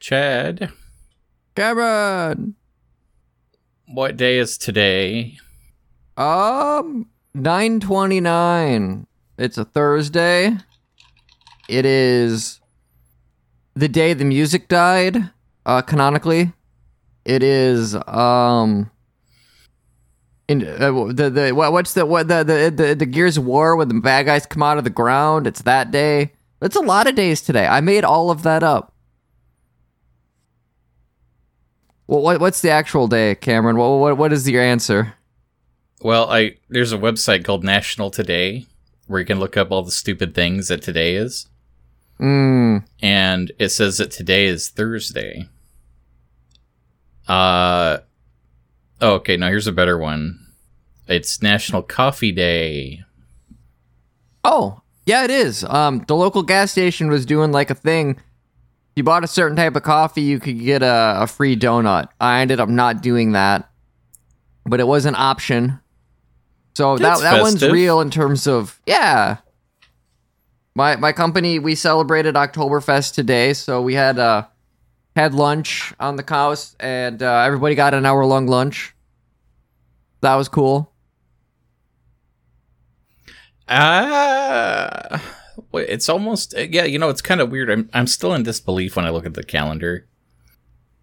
Chad, Cameron. what day is today? Um, nine twenty nine. It's a Thursday. It is the day the music died. Uh, canonically, it is um. In, uh, the the what, what's the what the, the the the Gears of War when the bad guys come out of the ground? It's that day. It's a lot of days today. I made all of that up. Well, what what's the actual day, Cameron? What what what is your answer? Well, I there's a website called National Today where you can look up all the stupid things that today is, Mm, and it says that today is Thursday. Uh, oh, okay. Now here's a better one. It's National Coffee Day. Oh, yeah, it is. Um, the local gas station was doing like a thing. You bought a certain type of coffee, you could get a, a free donut. I ended up not doing that, but it was an option. So That's that that one's real in terms of yeah. My my company we celebrated Oktoberfest today, so we had uh had lunch on the house, and uh, everybody got an hour long lunch. That was cool. Ah, wait, it's almost yeah. You know, it's kind of weird. I'm I'm still in disbelief when I look at the calendar,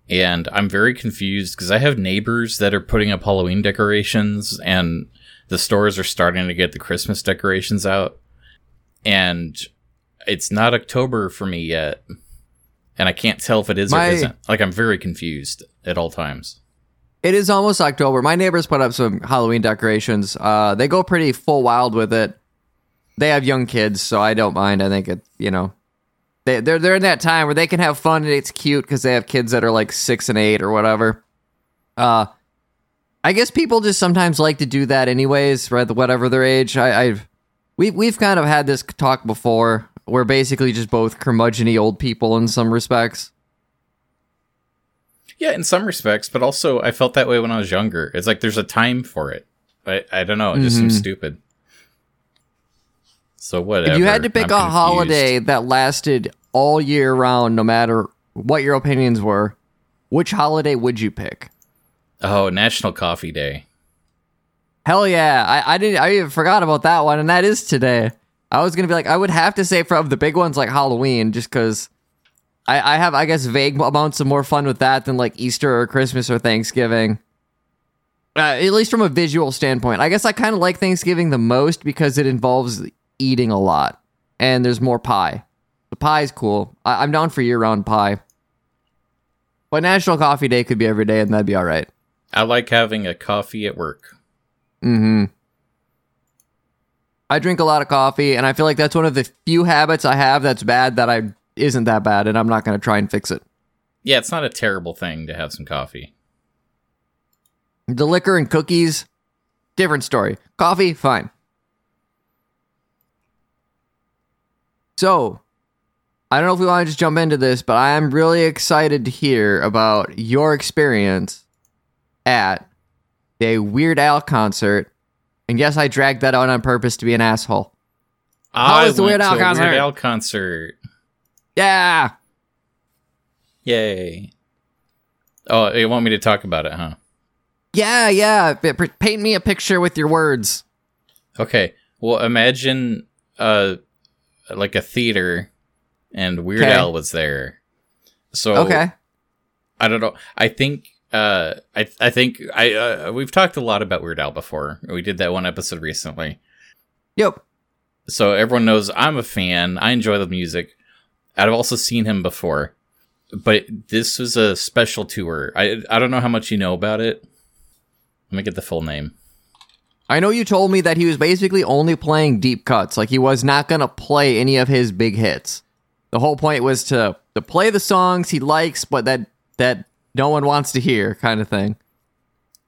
and I'm very confused because I have neighbors that are putting up Halloween decorations, and the stores are starting to get the Christmas decorations out, and it's not October for me yet, and I can't tell if it is My- or isn't. Like I'm very confused at all times. It is almost October. My neighbors put up some Halloween decorations. Uh, they go pretty full wild with it. They have young kids, so I don't mind. I think it, you know, they they're they're in that time where they can have fun and it's cute because they have kids that are like six and eight or whatever. Uh, I guess people just sometimes like to do that anyways, right? Whatever their age. I, I've we we've kind of had this talk before. We're basically just both curmudgeony old people in some respects. Yeah, in some respects, but also I felt that way when I was younger. It's like there's a time for it. I I don't know. It just seems stupid. So whatever. If you had to pick I'm a confused. holiday that lasted all year round, no matter what your opinions were, which holiday would you pick? oh, National Coffee Day. Hell yeah! I, I didn't. I even forgot about that one, and that is today. I was gonna be like, I would have to say for of the big ones like Halloween, just because I, I have, I guess, vague amounts of more fun with that than like Easter or Christmas or Thanksgiving. Uh, at least from a visual standpoint, I guess I kind of like Thanksgiving the most because it involves eating a lot, and there's more pie. The pie's cool. I, I'm down for year-round pie. But National Coffee Day could be every day, and that'd be all right. I like having a coffee at work. Mm-hmm. I drink a lot of coffee, and I feel like that's one of the few habits I have that's bad that I isn't that bad, and I'm not going to try and fix it. Yeah, it's not a terrible thing to have some coffee. The liquor and cookies, different story. Coffee, fine. So, I don't know if we want to just jump into this, but I am really excited to hear about your experience at a Weird Al concert. And yes, I dragged that out on purpose to be an asshole. How I was the Weird Al concert? Weird Al concert. Yeah. Yay. Oh, you want me to talk about it, huh? Yeah, yeah. Paint me a picture with your words. Okay. Well, imagine uh like a theater and Weird Okay. Al was there. So Okay. I don't know. I think uh I I think I uh, we've talked a lot about Weird Al before. We did that one episode recently. Yep. So everyone knows I'm a fan. I enjoy the music. I've also seen him before. But this was a special tour. I I don't know how much you know about it. Let me get the full name. I know you told me that he was basically only playing deep cuts. Like he was not going to play any of his big hits. The whole point was to to play the songs he likes, but that that no one wants to hear, kind of thing.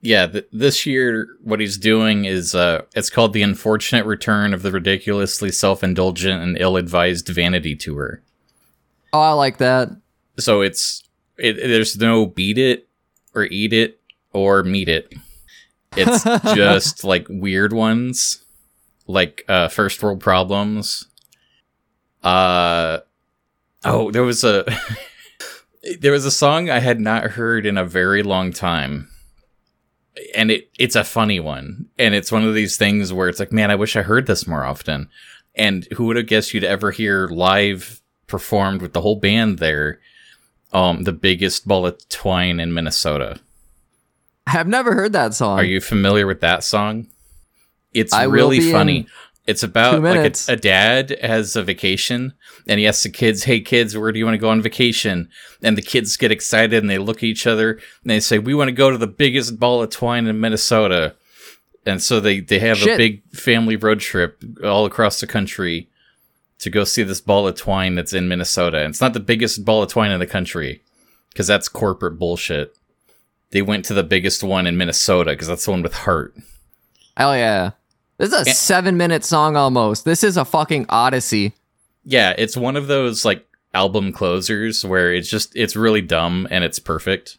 Yeah, th- this year what he's doing is uh it's called the unfortunate return of the ridiculously self-indulgent and ill-advised vanity tour. Oh, I like that. So it's it, there's no beat it or eat it or meet it. It's just like weird ones, like uh, first world problems. Uh oh, there was a There was a song I had not heard in a very long time. And it it's a funny one. And it's one of these things where it's like, man, I wish I heard this more often. And who would have guessed you'd ever hear live performed with the whole band there? Um, the biggest ball of twine in Minnesota. I've never heard that song. Are you familiar with that song? It's I really funny. It's about like a, a dad has a vacation and he asks the kids, "Hey kids, where do you want to go on vacation?" And the kids get excited and they look at each other and they say, "We want to go to the biggest ball of twine in Minnesota." And so they they have a big family road trip all across the country to go see this ball of twine that's in Minnesota. And it's not the biggest ball of twine in the country because that's corporate bullshit. They went to the biggest one in Minnesota because that's the one with heart. Hell yeah. This is a Eh. seven minute song almost. This is a fucking odyssey. Yeah, it's one of those like album closers where it's just it's really dumb and it's perfect.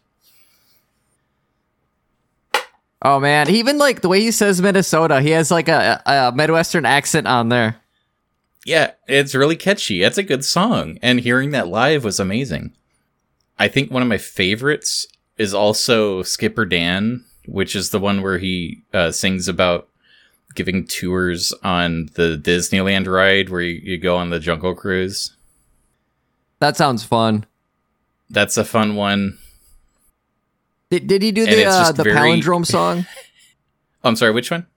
Oh man, even like the way he says Minnesota, he has like a, a Midwestern accent on there. Yeah, it's really catchy. It's a good song, and hearing that live was amazing. I think one of my favorites is also Skipper Dan, which is the one where he uh, sings about giving tours on the Disneyland ride where you, you go on the Jungle Cruise. That sounds fun. That's a fun one. Did, did he do And the uh, the very- palindrome song? Oh, I'm sorry, which one?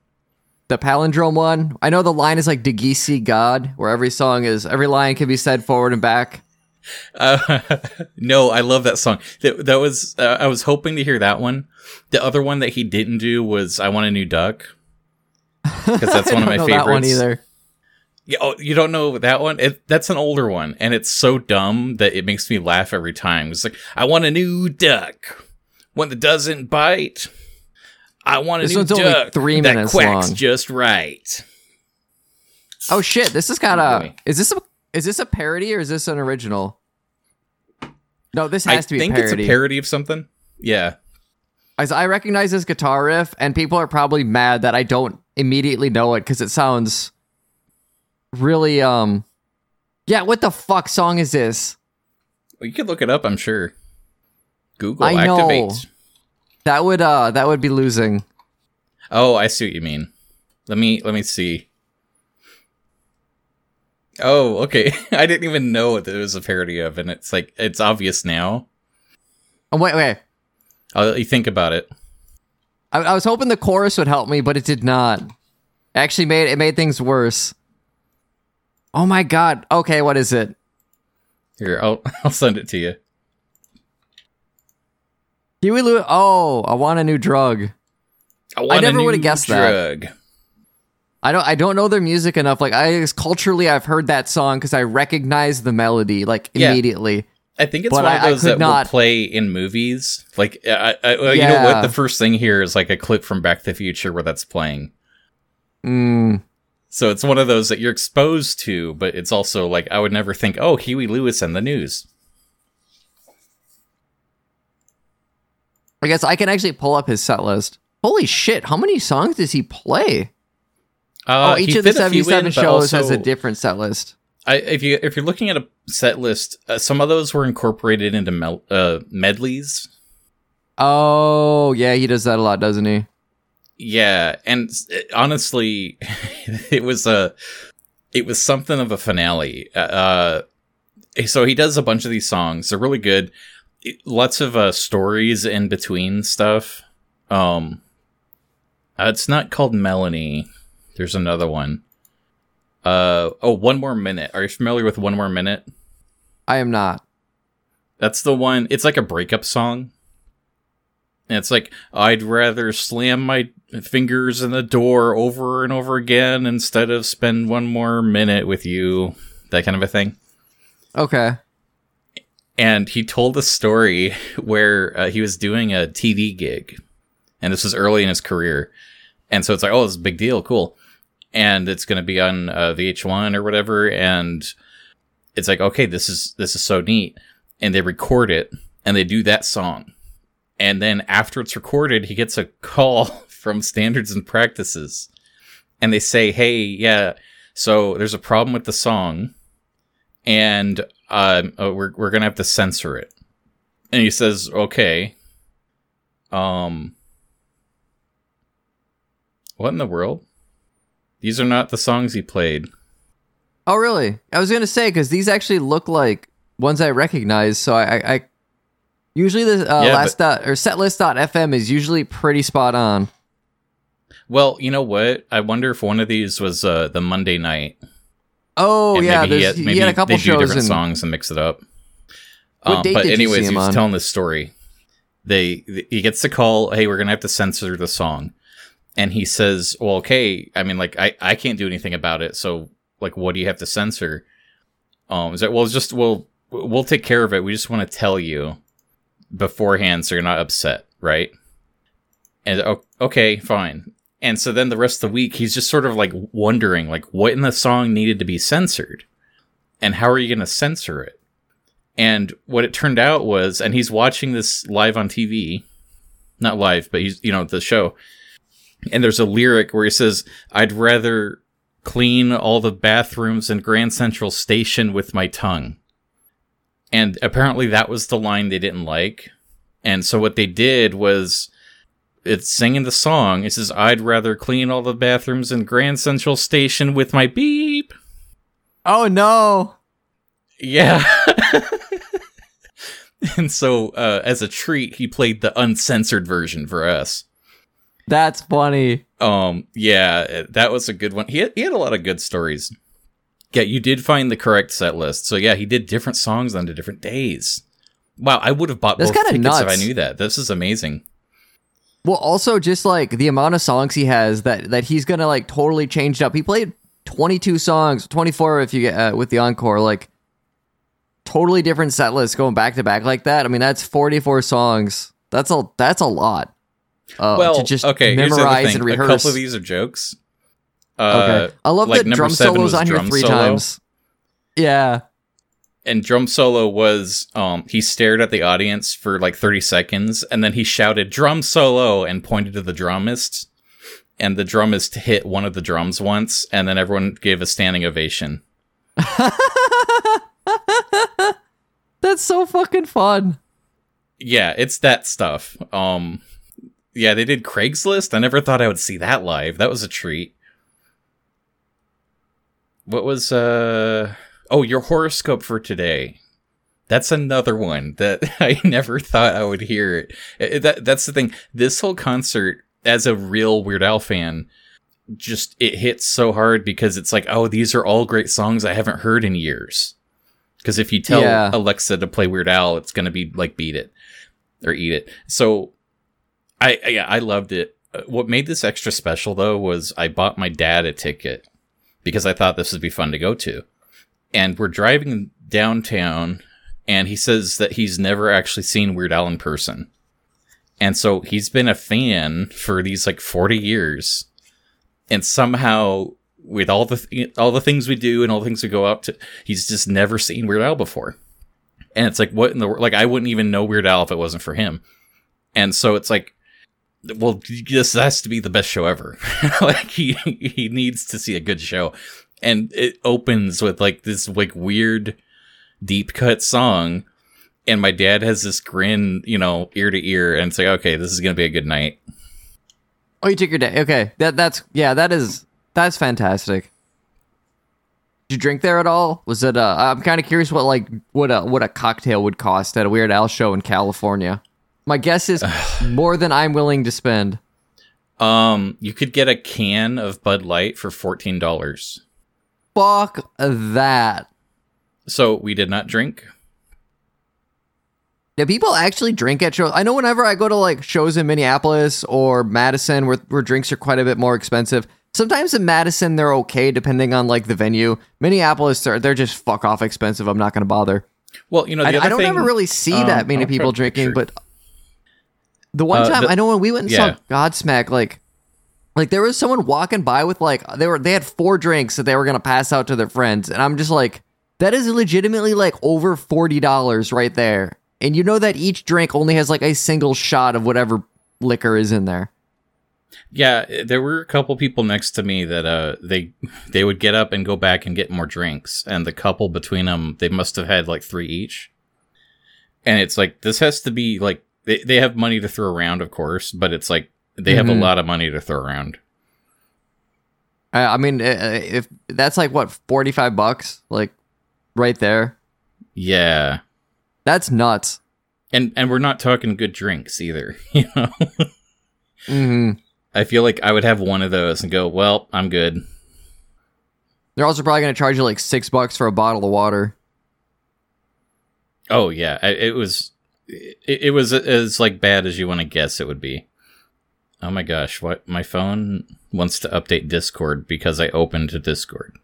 the palindrome one. I know the line is like "Degisi God," where every song is every line can be said forward and back. Uh, no, I love that song. That, that was uh, I was hoping to hear that one. The other one that he didn't do was "I Want a New Duck" because that's one of my favorites. that one either. Yeah, oh, you don't know that one? It, that's an older one, and it's so dumb that it makes me laugh every time. It's like, I want a new duck, one that doesn't bite. I want a This new duck three that minutes quacks long. just right. Oh shit! This is kind Oh, of is this a is this a parody or is this an original? No, this I has to be think a parody. I think it's a parody of something. Yeah, As I recognize this guitar riff, and people are probably mad that I don't immediately know it because it sounds really um. Yeah, what the fuck song is this? well, you could look it up. I'm sure. Google I know. activate. That would uh that would be losing. Oh, I see what you mean. Let me let me see. Oh, okay. I didn't even know what it was a parody of, and it's like it's obvious now. Oh wait, wait. I'll let you think about it. I, I was hoping the chorus would help me, but it did not. It actually made it made things worse. Oh my god. Okay, what is it? Here, I'll I'll send it to you. Huey Lewis. Oh, I want a new drug. want a never would've guessed that. I don't. I don't know their music enough. Like I culturally, I've heard that song because I recognize the melody like Yeah. immediately. I think it's But one I- of those that not- will play in movies. Like, I, I, I- you know what? The first thing here is like a clip from Back to the Future where that's playing. Mm. So it's one of those that you're exposed to, but it's also like I would never think, oh, Huey Lewis and the news. I guess I can actually pull up his set list. Holy shit! How many songs does he play? Uh, oh, each of the fit a few seventy-seven in, but shows has a different set list. I, if you if you're looking at a set list, uh, some of those were incorporated into mel- uh, medleys. Oh yeah, he does that a lot, doesn't he? Yeah, and s- honestly, it was a it was something of a finale. Uh, so he does a bunch of these songs. They're really good. It- lots of uh, stories in between stuff. Um, uh, it's not called Melanie. There's another one. Uh oh, one more minute. Are you familiar with one more minute? I am not. That's the one. It's like a breakup song. And it's like, I'd rather slam my fingers in the door over and over again instead of spend one more minute with you. That kind of a thing. Okay. And he told a story where uh, he was doing a TV gig. And this was early in his career. And so it's like, oh, this is a big deal. Cool. And it's going to be on uh, VH1 or whatever. And it's like, okay, this is, this is so neat. And they record it and they do that song. And then after it's recorded, he gets a call from standards and practices. And they say, hey, yeah, so there's a problem with the song. And uh, we're, we're to have to censor it. and he says, "Okay." Um, what in the world? These are not the songs he played. Oh, really? I was gonna say because these actually look like ones I recognize. So I, I, I usually the uh, Yeah, last dot or setlist.fm is usually pretty spot on. Well, you know what? I wonder if one of these was uh, the Monday night. Oh and yeah, maybe he had, he had a couple they do shows different and songs and mix it up. Um, but anyways, he was on? telling this story. They he gets the call. Hey, we're gonna have to censor the song, and he says, "Well, okay. I mean, like I I can't do anything about it. So like, what do you have to censor?" Um, is that well, just we'll we'll take care of it. We just want to tell you beforehand so you're not upset, right? And okay, fine. And so then the rest of the week, he's just sort of like wondering, like, what in the song needed to be censored, and how are you going to censor it? And what it turned out was, and he's watching this live on TV, not live, but he's you know the show, and there's a lyric where he says, "I'd rather clean all the bathrooms in Grand Central Station with my tongue." And apparently that was the line they didn't like. And so what they did was it's singing the song. It says, I'd rather clean all the bathrooms in Grand Central Station with my beep. oh no, Yeah. and so uh, as a treat, he played the uncensored version for us. That's funny. Um, yeah, that was a good one. He had, he had a lot of good stories. Yeah, you did find the correct set list. So yeah, he did different songs on the different days. Wow, I would have bought That's both tickets if I knew that. This is amazing. Well, also just like the amount of songs he has that that he's gonna like totally changed up. He played 22 songs, 24 if you get uh, with the encore, like totally different set lists going back to back like that. I mean, that's 44 songs. That's a that's a lot. Uh, well, to just okay, here's the other memorize and A couple of these are jokes. Uh, okay, I love like that drum solos was on here drum three solo. times. Yeah, and drum solo was um he stared at the audience for like 30 seconds and then he shouted drum solo and pointed to the drummist and the drummist hit one of the drums once and then everyone gave a standing ovation that's so fucking fun. yeah it's that stuff um yeah they did craigslist? I never thought i would see that live. That was a treat. What was uh oh your horoscope for today. That's another one that i never thought i would hear. It. That, that's the thing. This whole concert as a real weird al fan just it hits so hard because it's like oh these are all great songs i haven't heard in years. Because if you tell Yeah. alexa to play weird al it's going to be like beat it or eat it. So i yeah i loved it. Uh, what made this extra special though was i bought my dad a ticket because i thought this would be fun to go to. And we're driving downtown and he says that he's never actually seen weird al in person. And so he's been a fan for these like 40 years. And somehow with all the th- all the things we do and all the things we go up to he's just never seen weird al before. And it's like what in the world like i wouldn't even know weird al if it wasn't for him. And so it's like well this has to be the best show ever like he he needs to see a good show and it opens with like this like weird deep cut song and my dad has this grin you know ear to ear and say, like okay this is gonna be a good night Oh, you took your day. Okay, that that's yeah, that is that's fantastic. Did you drink there at all? Was it? Uh, I'm kind of curious what like what a what a cocktail would cost at a Weird Al show in California. My guess is more than I'm willing to spend. um you could get a can of bud light for $14 Fuck that. so we did not drink Yeah, people actually drink at shows? I know whenever I go to like shows in Minneapolis or Madison where, where drinks are quite a bit more expensive. Sometimes in Madison they're okay depending on like the venue. Minneapolis they're they're just fuck off expensive. I'm not going to bother. well you know the I, I don't thing, ever really see um, that many people drinking, but the one Uh, time the- I know when we went and yeah. saw Godsmack, like like there was someone walking by with like they were they had four drinks that they were gonna pass out to their friends, and I'm just like, that is legitimately like over forty dollars right there. And you know that each drink only has like a single shot of whatever liquor is in there. Yeah, there were a couple people next to me that uh they they would get up and go back and get more drinks, and the couple between them they must have had like three each. and it's like this has to be like they, they have money to throw around, of course, but it's like they have a Mhm. lot of money to throw around. I, I mean, uh, if that's like what forty five bucks, like right there, Yeah. that's nuts. And and we're not talking good drinks either, you know. hmm I feel like I would have one of those and go, "Well, I'm good." They're also probably gonna charge you like six bucks for a bottle of water. Oh yeah, it was it, it was as like bad as you want to guess it would be. Oh my gosh, what my phone wants to update Discord because I opened Discord.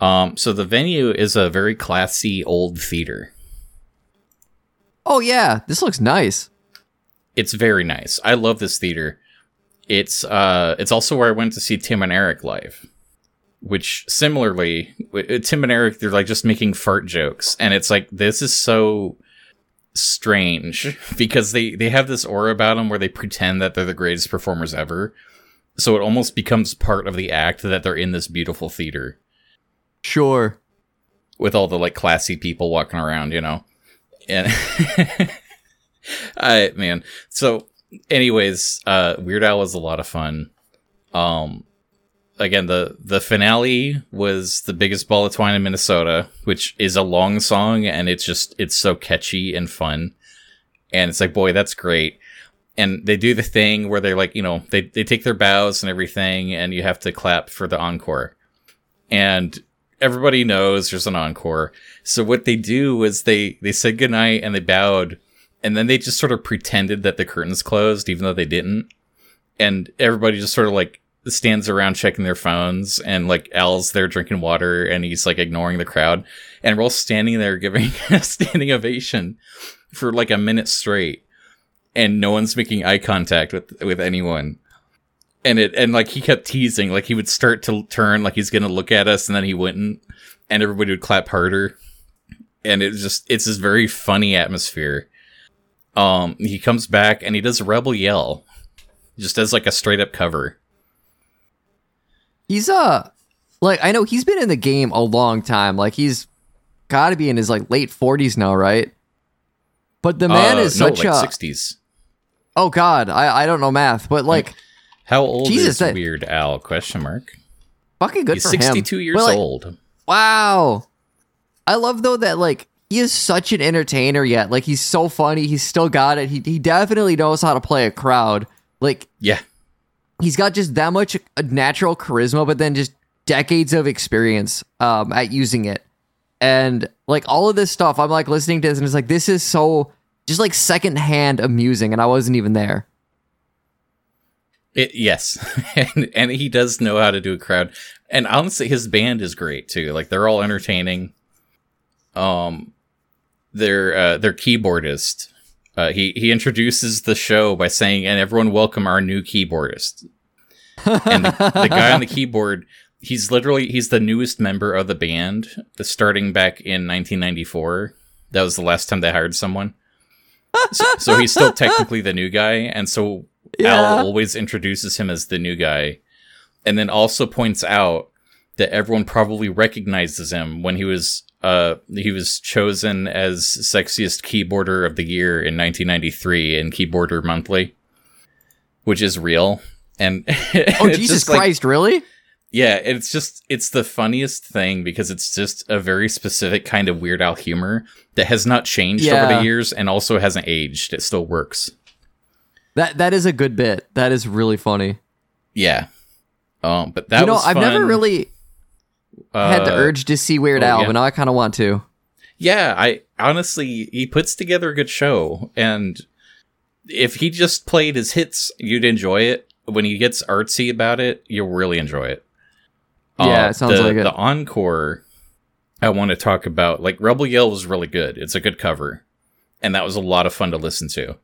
Um so the venue is a very classy old theater. Oh yeah, this looks nice. It's very nice. I love this theater. It's uh it's also where I went to see Tim and Eric live. Which similarly, Tim and Eric they're like just making fart jokes and it's like this is so strange because they they have this aura about them where they pretend that they're the greatest performers ever. So it almost becomes part of the act that they're in this beautiful theater Sure. with all the like classy people walking around, you know. And I man, so anyways, uh Weird Al was a lot of fun. Um again, the the finale was the biggest ball of twine in Minnesota, which is a long song and it's just it's so catchy and fun. And it's like, boy, that's great. And they do the thing where they're like, you know, they, they take their bows and everything, and you have to clap for the encore. And everybody knows there's an encore. So what they do is they they said goodnight and they bowed, and then they just sort of pretended that the curtains closed, even though they didn't. And everybody just sort of like stands around checking their phones, and like Al's there drinking water, and he's like ignoring the crowd, and we're all standing there giving a standing ovation for like a minute straight, and no one's making eye contact with with anyone. And it and like he kept teasing. Like he would start to turn like he's gonna look at us and then he wouldn't. And everybody would clap harder. And it just it's this very funny atmosphere. Um he comes back and he does a rebel yell just as like a straight up cover He's uh like I know he's been in the game a long time. Like he's got to be in his like late 40s now, right? But the man Uh, is no, such like a 60s Oh god, I I don't know math, but like how old Jesus, is that- weird al question mark fucking good he's for him. 62 years But, like, old Wow. I love though that like he is such an entertainer yet. Like he's so funny. He's still got it. He he definitely knows how to play a crowd. Like yeah he's got just that much uh, natural charisma, but then just decades of experience um, at using it. And like all of this stuff, I'm like listening to this and it's like this is so just like secondhand amusing, and I wasn't even there. It, yes, and and he does know how to do a crowd. And honestly, his band is great too. Like they're all entertaining. Um, their uh, their keyboardist. Uh, he he introduces the show by saying, "And everyone, welcome our new keyboardist." and the, the guy on the keyboard, he's literally he's the newest member of the band, starting back in 1994. That was the last time they hired someone. So, so he's still technically the new guy, and so Yeah. Al always introduces him as the new guy, and then also points out that everyone probably recognizes him when he was uh he was chosen as sexiest keyboarder of the year in 1993 in Keyboarder Monthly, which is real. And Oh Jesus just like- Christ, really? yeah, it's just it's the funniest thing because it's just a very specific kind of Weird Al humor that has not changed over the years and also hasn't aged. It still works. That that is a good bit. That is really funny. Yeah. Um, but that you know, was I've never fun. Really had the Uh, urge to see Weird oh, Al, yeah. but now I kind of want to. Yeah, I honestly he puts together a good show, and if he just played his hits, you'd enjoy it. When he gets artsy about it, you'll really enjoy it. Yeah, it sounds the, like it. The encore I want to talk about, like Rebel Yell was really good. It's a good cover, and that was a lot of fun to listen to.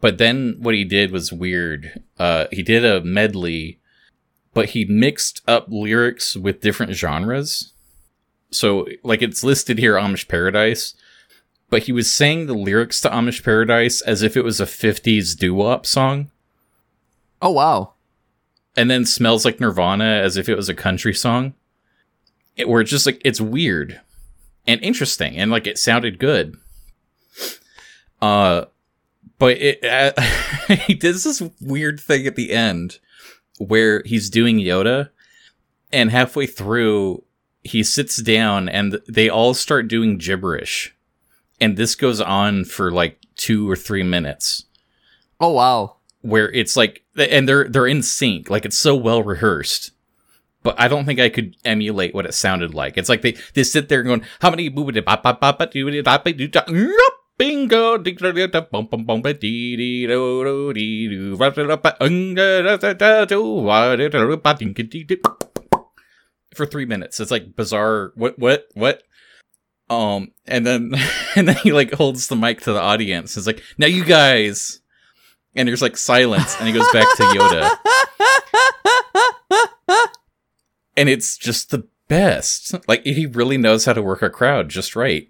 But then what he did was weird. Uh, he did a medley, but he mixed up lyrics with different genres. So, like, it's listed here Amish Paradise, but he was saying the lyrics to Amish Paradise as if it was a 50s doo wop song, Oh wow. and then Smells Like Nirvana as if it was a country song. It, where it's just like, it's weird and interesting, and like, it sounded good. Uh, but it uh, he does this weird thing at the end where he's doing Yoda, and halfway through he sits down and they all start doing gibberish, and this goes on for like two or three minutes. Oh wow. where it's like and they're they're in sync. Like it's so well rehearsed. But i don't think i could emulate what it sounded like. It's like they they sit there going how many bingo! For three minutes it's like bizarre what what what um and then and then he like holds the mic to the audience it's like now you guys and there's like silence and he goes back to yoda and it's just the best like he really knows how to work a crowd just right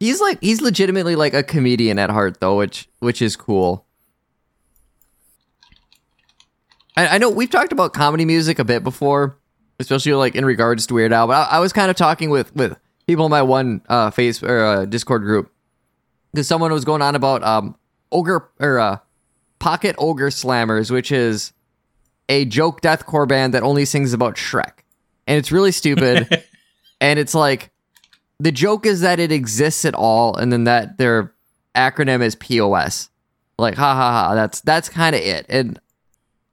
He's like he's legitimately like a comedian at heart though, which which is cool. I, I know we've talked about comedy music a bit before, especially like in regards to Weird Al. But I, I was kind of talking with with people in my one uh, face or uh, Discord group because someone was going on about um ogre or uh, pocket ogre slammers, which is a joke deathcore band that only sings about Shrek, and it's really stupid. and it's like the joke is that it exists at all, and then that their acronym is POS. Like, ha ha ha. That's that's kind of it. And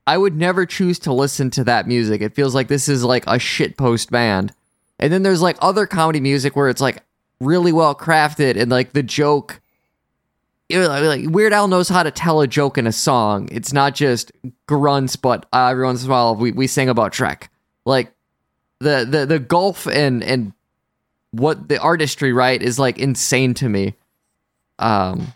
I would never choose to listen to that music. It feels like this is like a shitpost band. And then there's like other comedy music where it's like really well crafted and like the joke. Like Weird Al knows how to tell a joke in a song. It's not just grunts, but uh, every once in a while we, we sing about Trek. Like the the the gulf and and what the artistry right is like insane to me. Um.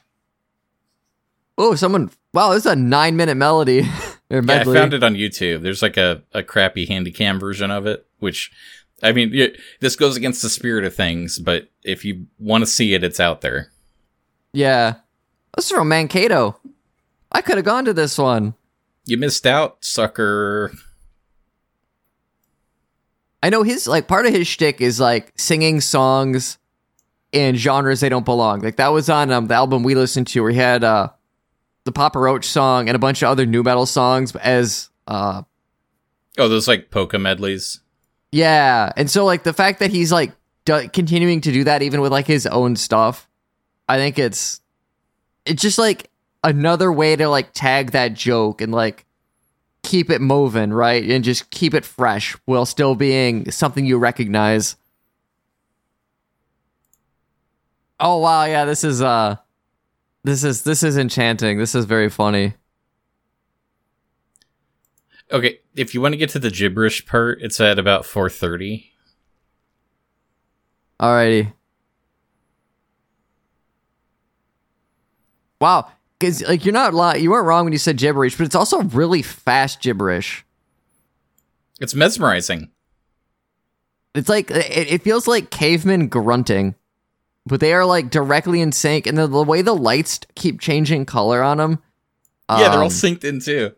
Oh, someone! Wow, this is a nine-minute melody. yeah i found it on youtube there's like a, a crappy handycam version of it which i mean y this goes against the spirit of things but if you want to see it it's out there Yeah, this is from Mankato. I could have gone to this one. you missed out sucker I know his like part of his shtick is like singing songs in genres they don't belong. Like that was on um, the album we listened to, where he had uh, the Papa Roach song and a bunch of other nu metal songs as uh, oh those like polka medleys Yeah, and so like the fact that he's like do- continuing to do that even with like his own stuff, I think it's it's just like another way to like tag that joke and like keep it moving, right? And just keep it fresh while still being something you recognize. Oh wow, yeah, this is uh this is this is enchanting. This is very funny. okay if you want to get to the gibberish part it's at about 4.30 Alrighty. Wow, because like you're not li- you weren't wrong when you said gibberish, but it's also really fast gibberish. it's mesmerizing It's like it, it feels like cavemen grunting, but they are like directly in sync, and the, the way the lights keep changing color on them. yeah they're all um, synced in too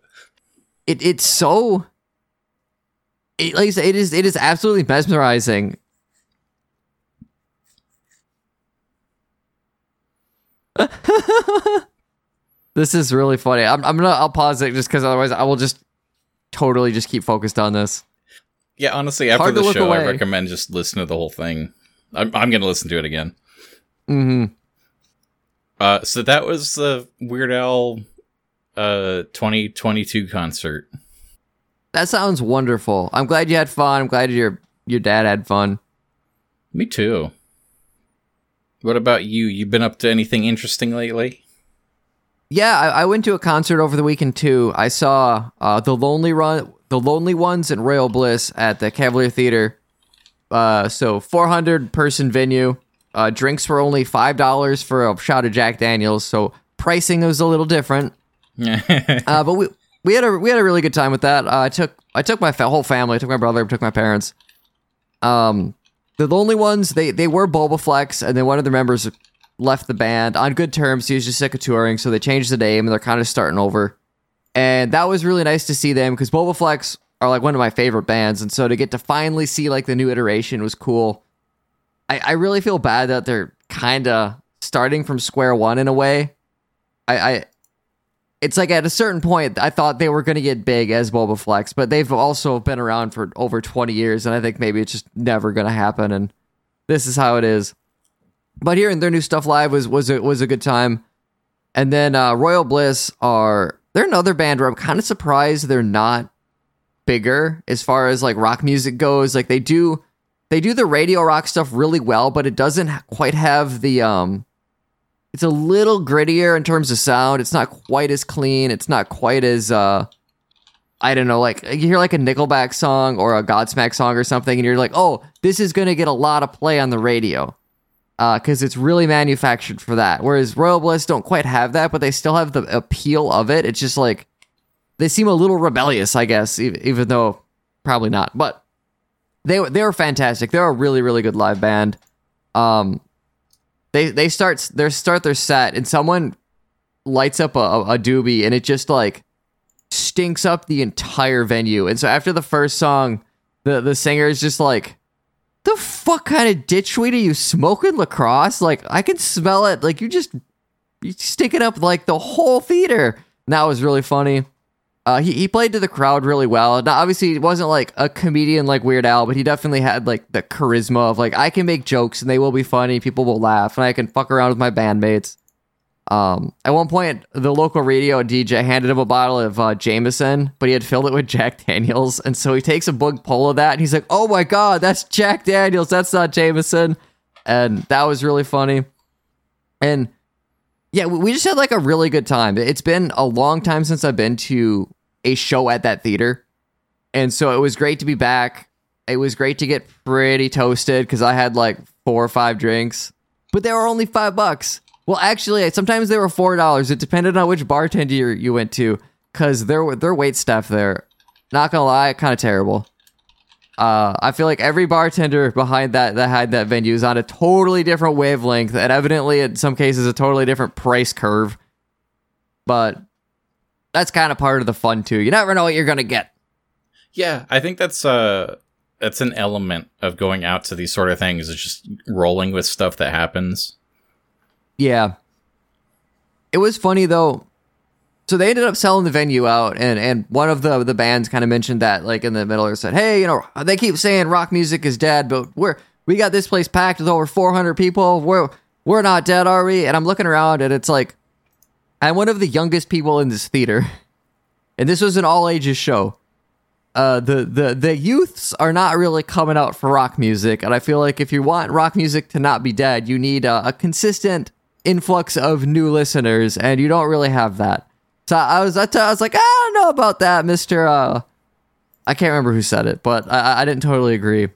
it it's so. It, like said, it is it is absolutely mesmerizing. this is really funny. I'm I'm gonna I'll pause it just because otherwise I will just totally just keep focused on this. yeah honestly after Hard the show i recommend just listen to the whole thing i'm, I'm gonna listen to it again hmm uh so that was the weird al uh 2022 concert That sounds wonderful. I'm glad you had fun. I'm glad your your dad had fun. Me too. What about you? You been up to anything interesting lately? Yeah, I, I went to a concert over the weekend too. I saw uh, the Lonely Run, the Lonely Ones, and Royal Bliss at the Cavalier Theater. Uh, so 400 person venue. Uh, drinks were only five dollars for a shot of Jack Daniels. So pricing was a little different. Uh, but we we had a we had a really good time with that. Uh, I took I took my fa- whole family. I took my brother. I took my parents. Um, the lonely ones they they were Bobaflex, and then one of the members left the band on good terms. He was just sick of touring, so they changed the name and they're kind of starting over. And that was really nice to see them because Bobaflex are like one of my favorite bands, and so to get to finally see like the new iteration was cool. I, I really feel bad that they're kind of starting from square one in a way. I, I it's like at a certain point I thought they were going to get big as Bobaflex, but they've also been around for over 20 years and I think maybe it's just never going to happen and this is how it is. But hearing their new stuff live was was a, was a good time. And then uh, Royal Bliss are they're another band where I'm kind of surprised they're not bigger as far as like rock music goes. Like they do they do the radio rock stuff really well, but it doesn't quite have the um it's a little grittier in terms of sound. It's not quite as clean. It's not quite as uh I don't know, like you hear like a Nickelback song or a Godsmack song or something, and you're like, oh, this is gonna get a lot of play on the radio. Uh, because it's really manufactured for that. Whereas Royal Bliss don't quite have that, but they still have the appeal of it. It's just like they seem a little rebellious, I guess, even, even though probably not. But they they were fantastic. They're a really really good live band. Um, they they start their start their set and someone lights up a, a doobie and it just like stinks up the entire venue. And so after the first song, the the singer is just like, "The fuck kind of ditchweed are you smoking lacrosse? Like I can smell it. Like you just you stink it up like the whole theater." And that was really funny. Uh, he, he played to the crowd really well. Now, obviously, he wasn't like a comedian like Weird Al, but he definitely had like the charisma of like I can make jokes and they will be funny, people will laugh, and I can fuck around with my bandmates. Um, at one point, the local radio DJ handed him a bottle of uh, Jameson, but he had filled it with Jack Daniels, and so he takes a big pull of that, and he's like, "Oh my god, that's Jack Daniels, that's not Jameson," and that was really funny. And yeah, we just had like a really good time. It's been a long time since I've been to a show at that theater. And so it was great to be back. It was great to get pretty toasted because I had like four or five drinks, but they were only five bucks. Well, actually, sometimes they were four dollars. It depended on which bartender you went to because their their wait staff there, not gonna lie, kind of terrible. Uh, I feel like every bartender behind that that had that venue is on a totally different wavelength, and evidently, in some cases, a totally different price curve. But that's kind of part of the fun too. You never know what you're gonna get. Yeah, I think that's uh that's an element of going out to these sort of things is just rolling with stuff that happens. Yeah. It was funny though. So they ended up selling the venue out and and one of the the bands kind of mentioned that like in the middle or said, "Hey, you know, they keep saying rock music is dead, but we're we got this place packed with over 400 people. We're we're not dead, are we?" And I'm looking around and it's like I'm one of the youngest people in this theater, and this was an all ages show. Uh, the the the youths are not really coming out for rock music, and I feel like if you want rock music to not be dead, you need a, a consistent influx of new listeners, and you don't really have that. So I was I, t- I was like, I don't know about that, Mister. Uh, I can't remember who said it, but I, I didn't totally agree.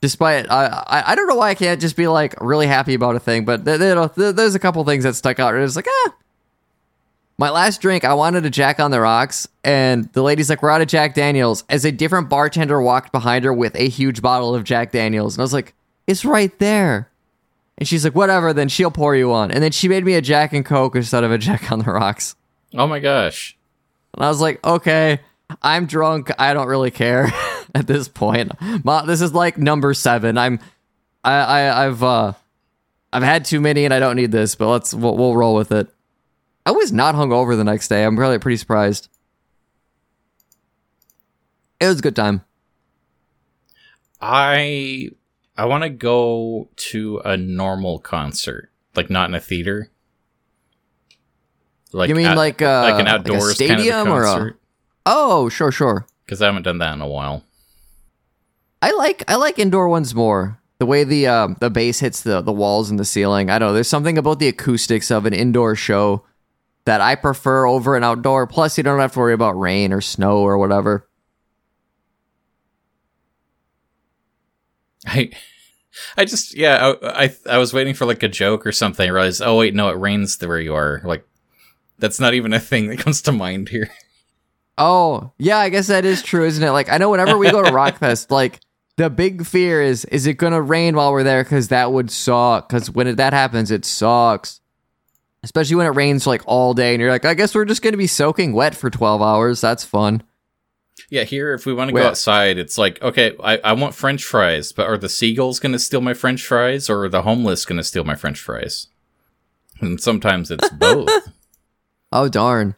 Despite I, I I don't know why I can't just be like really happy about a thing, but th- th- th- there's a couple things that stuck out. It was like ah, my last drink, I wanted a Jack on the Rocks, and the lady's like, "We're out of Jack Daniels." As a different bartender walked behind her with a huge bottle of Jack Daniels, and I was like, "It's right there." And she's like, "Whatever." Then she'll pour you one, and then she made me a Jack and Coke instead of a Jack on the Rocks. Oh my gosh! And I was like, "Okay, I'm drunk. I don't really care at this point. Ma, this is like number seven. I'm, I, I, I've, uh, I've had too many, and I don't need this. But let's we'll, we'll roll with it." I was not hungover the next day. I'm probably pretty surprised. It was a good time. I I want to go to a normal concert, like not in a theater. Like you mean at, like uh, like an outdoors like stadium kind of or a, oh sure sure because I haven't done that in a while. I like I like indoor ones more. The way the uh, the bass hits the the walls and the ceiling. I don't know. There's something about the acoustics of an indoor show that I prefer over an outdoor. Plus, you don't have to worry about rain or snow or whatever. I, I just yeah, I, I, I was waiting for like a joke or something. I realized, oh wait, no, it rains the where you are. Like, that's not even a thing that comes to mind here. Oh yeah, I guess that is true, isn't it? Like, I know whenever we go to Rockfest, like the big fear is, is it gonna rain while we're there? Because that would suck. Because when it, that happens, it sucks especially when it rains like all day and you're like, I guess we're just going to be soaking wet for 12 hours. That's fun. Yeah, here, if we want to go outside, it's like, okay, I, I want french fries, but are the seagulls going to steal my french fries or are the homeless going to steal my french fries? and sometimes it's both. Oh darn.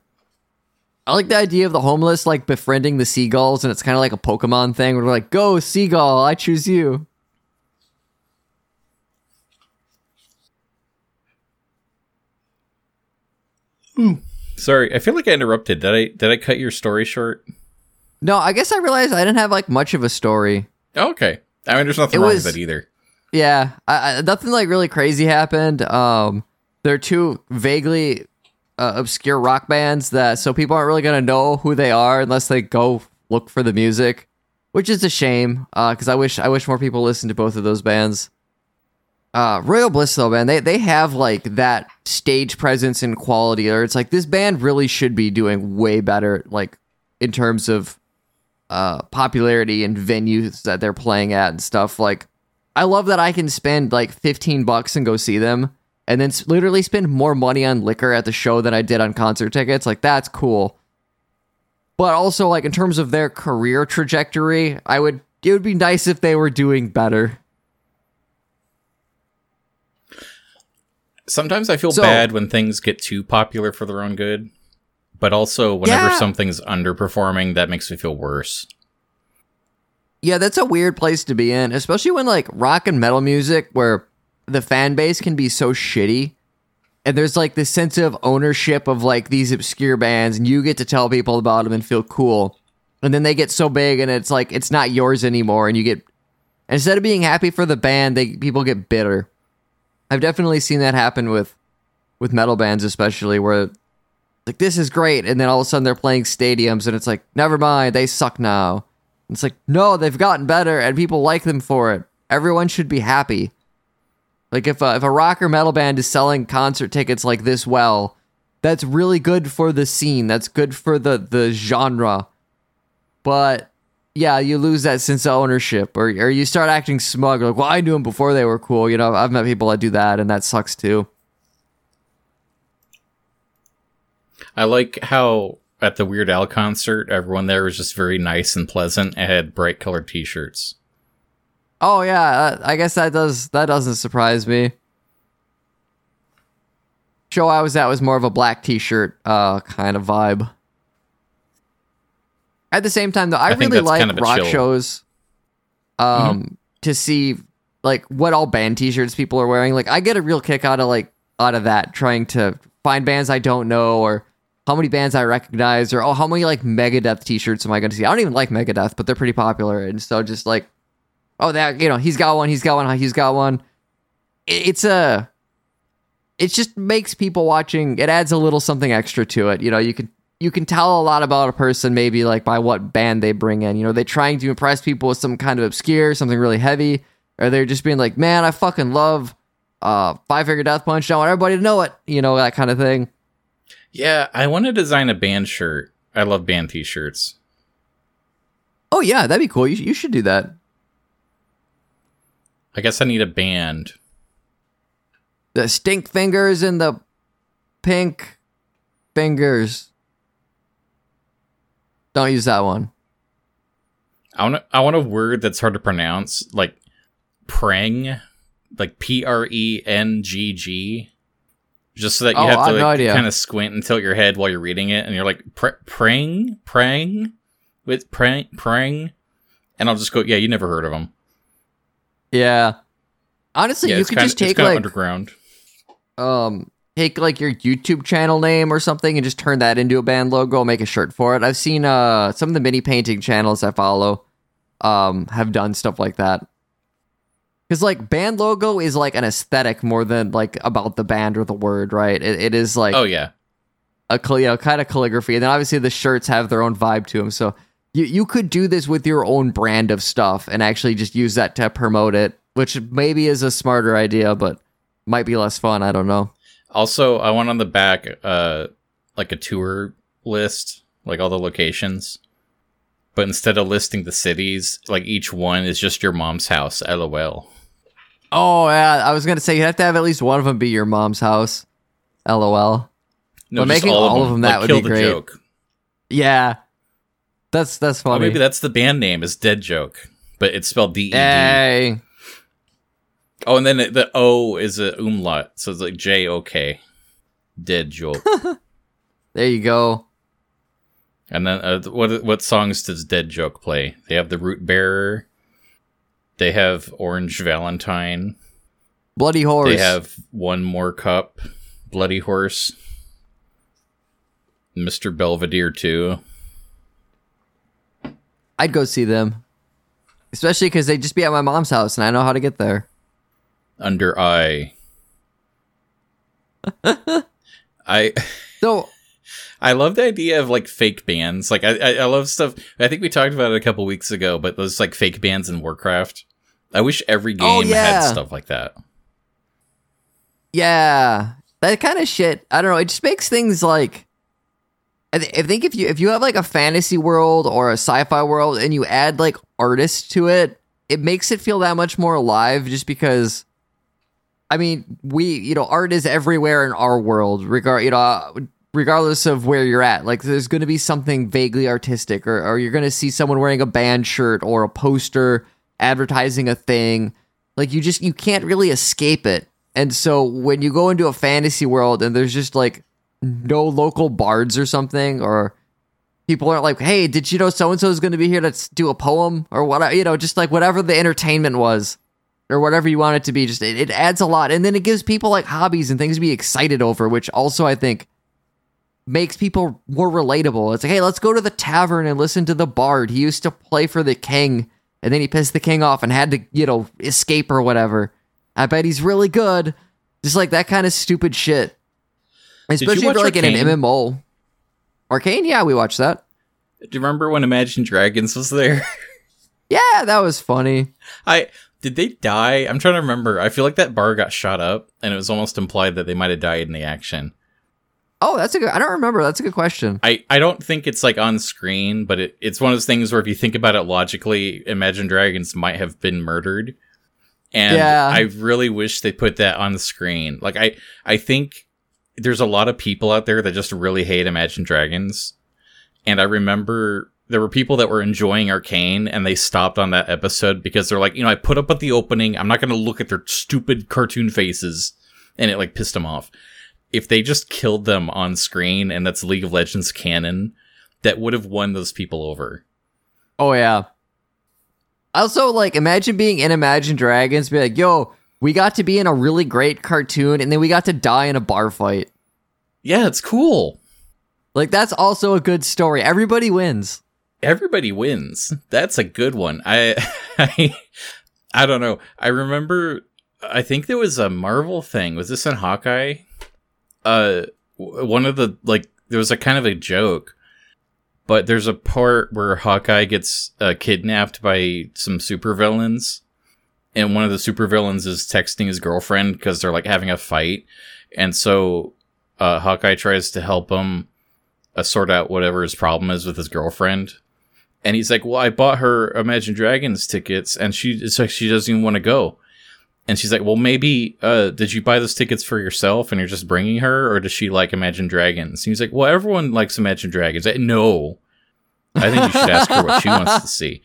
I like the idea of the homeless like befriending the seagulls, and it's kind of like a Pokemon thing where we're like, "Go seagull, I choose you." Sorry, I feel like I interrupted. Did I did I cut your story short? No, I guess I realized I didn't have like much of a story. Okay. I mean, there's nothing It wrong was- with it either. Yeah, I, I, nothing like really crazy happened. Um, they're two vaguely uh, obscure rock bands that so people aren't really gonna know who they are unless they go look for the music, which is a shame. Uh, because I wish I wish more people listened to both of those bands. Uh, Royal Bliss though, man, they they have like that stage presence and quality, or it's like this band really should be doing way better, like in terms of uh popularity and venues that they're playing at and stuff. Like, I love that I can spend like fifteen bucks and go see them, and then literally spend more money on liquor at the show than I did on concert tickets. Like, that's cool. But also, like in terms of their career trajectory, I would it would be nice if they were doing better. Sometimes I feel So- bad when things get too popular for their own good, but also whenever Yeah. something's underperforming, that makes me feel worse. Yeah, that's a weird place to be in, especially when like rock and metal music where the fan base can be so shitty. And there's like this sense of ownership of like these obscure bands and you get to tell people about them and feel cool. And then they get so big and it's like it's not yours anymore and you get instead of being happy for the band, they people get bitter. I've definitely seen that happen with with metal bands especially where like this is great and then all of a sudden they're playing stadiums and it's like never mind, they suck now. It's like, no, they've gotten better and people like them for it. Everyone should be happy. Like if a, if a rock or metal band is selling concert tickets like this well, that's really good for the scene. That's good for the the genre. But yeah, you lose that sense of ownership or or you start acting smug like, "Well, I knew them before they were cool." You know, I've met people that do that and that sucks too. I like how at the Weird Al concert, everyone there was just very nice and pleasant and had bright colored T-shirts. Oh yeah, uh, I guess that does that doesn't surprise me. Show I was at was more of a black t-shirt uh kind of vibe. At the same time though, I, I really like kind of rock chill. Mm-hmm. shows um to see like what all band t-shirts people are wearing. Like I get a real kick out of like out of that trying to find bands I don't know or how many bands I recognize or oh how many like Megadeth t-shirts am I going to see? I don't even like Megadeth, but they're pretty popular. And so just like oh that you know he's got one he's got one he's got one. It- it's a it just makes people watching it adds a little something extra to it. You know you can you can tell a lot about a person maybe like by what band they bring in. You know they're trying to impress people with some kind of obscure something really heavy or they're just being like man i fucking love uh five finger death punch. I want everybody to know it you know that kind of thing Yeah, I want to design a band shirt. I love band T-shirts. oh yeah that'd be cool you, you should do that I guess I need a band. the stink fingers and the pink fingers don't use that one I want I want a word that's hard to pronounce, like preng, like P R E N G G. Just so that you Oh, have to have no kind of squint and tilt your head while you're reading it, and you're like pr- preng, preng, with preng, preng, and I'll just go, yeah, you never heard of them. Yeah. Honestly, yeah, you could kind just take like underground. um take like your YouTube channel name or something and just turn that into a band logo, make a shirt for it. I've seen uh some of the mini painting channels I follow um have done stuff like that. Cuz like band logo is like an aesthetic more than like about the band or the word, right? It, it is like Oh yeah, a you know, kind of calligraphy, and then obviously the shirts have their own vibe to them. So you you could do this with your own brand of stuff and actually just use that to promote it, which maybe is a smarter idea, but might be less fun. I don't know. Also, I want on the back uh like a tour list, like all the locations. But instead of listing the cities, like each one is just your mom's house. LOL. Oh yeah, I was gonna say you have to have at least one of them be your mom's house. LOL. No, But making all of them, that would be great. joke. Yeah, that's that's funny. maybe that's the band name is Dead Joke, but it's spelled D E D. Hey, Oh, and then the O is a umlaut, so it's like J O K. Dead joke. There you go. and then uh, what what songs does Dead joke play? They have the Root Bearer. They have Orange Valentine. Bloody horse. They have one more cup. Bloody Horse. Mr. Belvedere too. I'd go see them, especially because they'd just be at my mom's house, and I know how to get there. Under Eye. I So I love the idea of like fake bands. Like I, I, I love stuff. I think we talked about it a couple weeks ago, but those like fake bands in Warcraft. I wish every oh, game Oh, yeah. had stuff like that. Yeah, that kind of shit. I don't know. It just makes things like. I, th- I think if you if you have like a fantasy world or a sci-fi world and you add like artists to it, it makes it feel that much more alive. Just because, I mean, we you know art is everywhere in our world, regard you know regardless of where you're at. Like there's going to be something vaguely artistic, or or you're going to see someone wearing a band shirt or a poster advertising a thing. Like you just you can't really escape it. And so when you go into a fantasy world and there's just like no local bards or something, or people aren't like, hey, did you know so and so is going to be here to do a poem or what? You know, just like whatever the entertainment was or whatever you want it to be. Just it, it adds a lot, and then it gives people like hobbies and things to be excited over, which also I think makes people more relatable. It's like, hey, let's go to the tavern and listen to the bard. He used to play for the king, and then he pissed the king off and had to, you know, escape or whatever. I bet he's really good. Just like that kind of stupid shit. Especially if watch you're like in an MMO. Arcane, yeah, we watched that. Do you remember when Imagine Dragons was there? Yeah, that was funny. I did they die? I'm trying to remember. I feel like that bar got shot up, and it was almost implied that they might have died in the action. Oh, that's a good. I don't remember. That's a good question. I, I don't think it's like on screen, but it, it's one of those things where if you think about it logically, Imagine Dragons might have been murdered. And Yeah. I really wish they put that on the screen. Like I I think there's a lot of people out there that just really hate Imagine Dragons. And I remember there were people that were enjoying Arcane and they stopped on that episode because they're like, you know, I put up at the opening, I'm not going to look at their stupid cartoon faces and it like pissed them off. If they just killed them on screen and that's League of Legends canon, that would have won those people over. Oh yeah. Also, like, imagine being in Imagine Dragons, be like, "Yo, we got to be in a really great cartoon, and then we got to die in a bar fight." Yeah, it's cool. Like, that's also a good story. Everybody wins. everybody wins. That's a good one. I, I, I don't know. I remember. I think there was a Marvel thing. Was this in Hawkeye? Uh, one of the like there was a kind of a joke, but there's a part where Hawkeye gets uh, kidnapped by some supervillains, and one of the supervillains is texting his girlfriend because they're like having a fight, and so uh, Hawkeye tries to help him uh, sort out whatever his problem is with his girlfriend. And he's like, "Well, I bought her Imagine Dragons tickets, and she it's like she doesn't even want to go." And she's like, "Well, maybe uh, did you buy those tickets for yourself, and you're just bringing her, or does she like Imagine Dragons?" And he's like, "Well, everyone likes Imagine Dragons." I, no, I think you should ask her what she wants to see.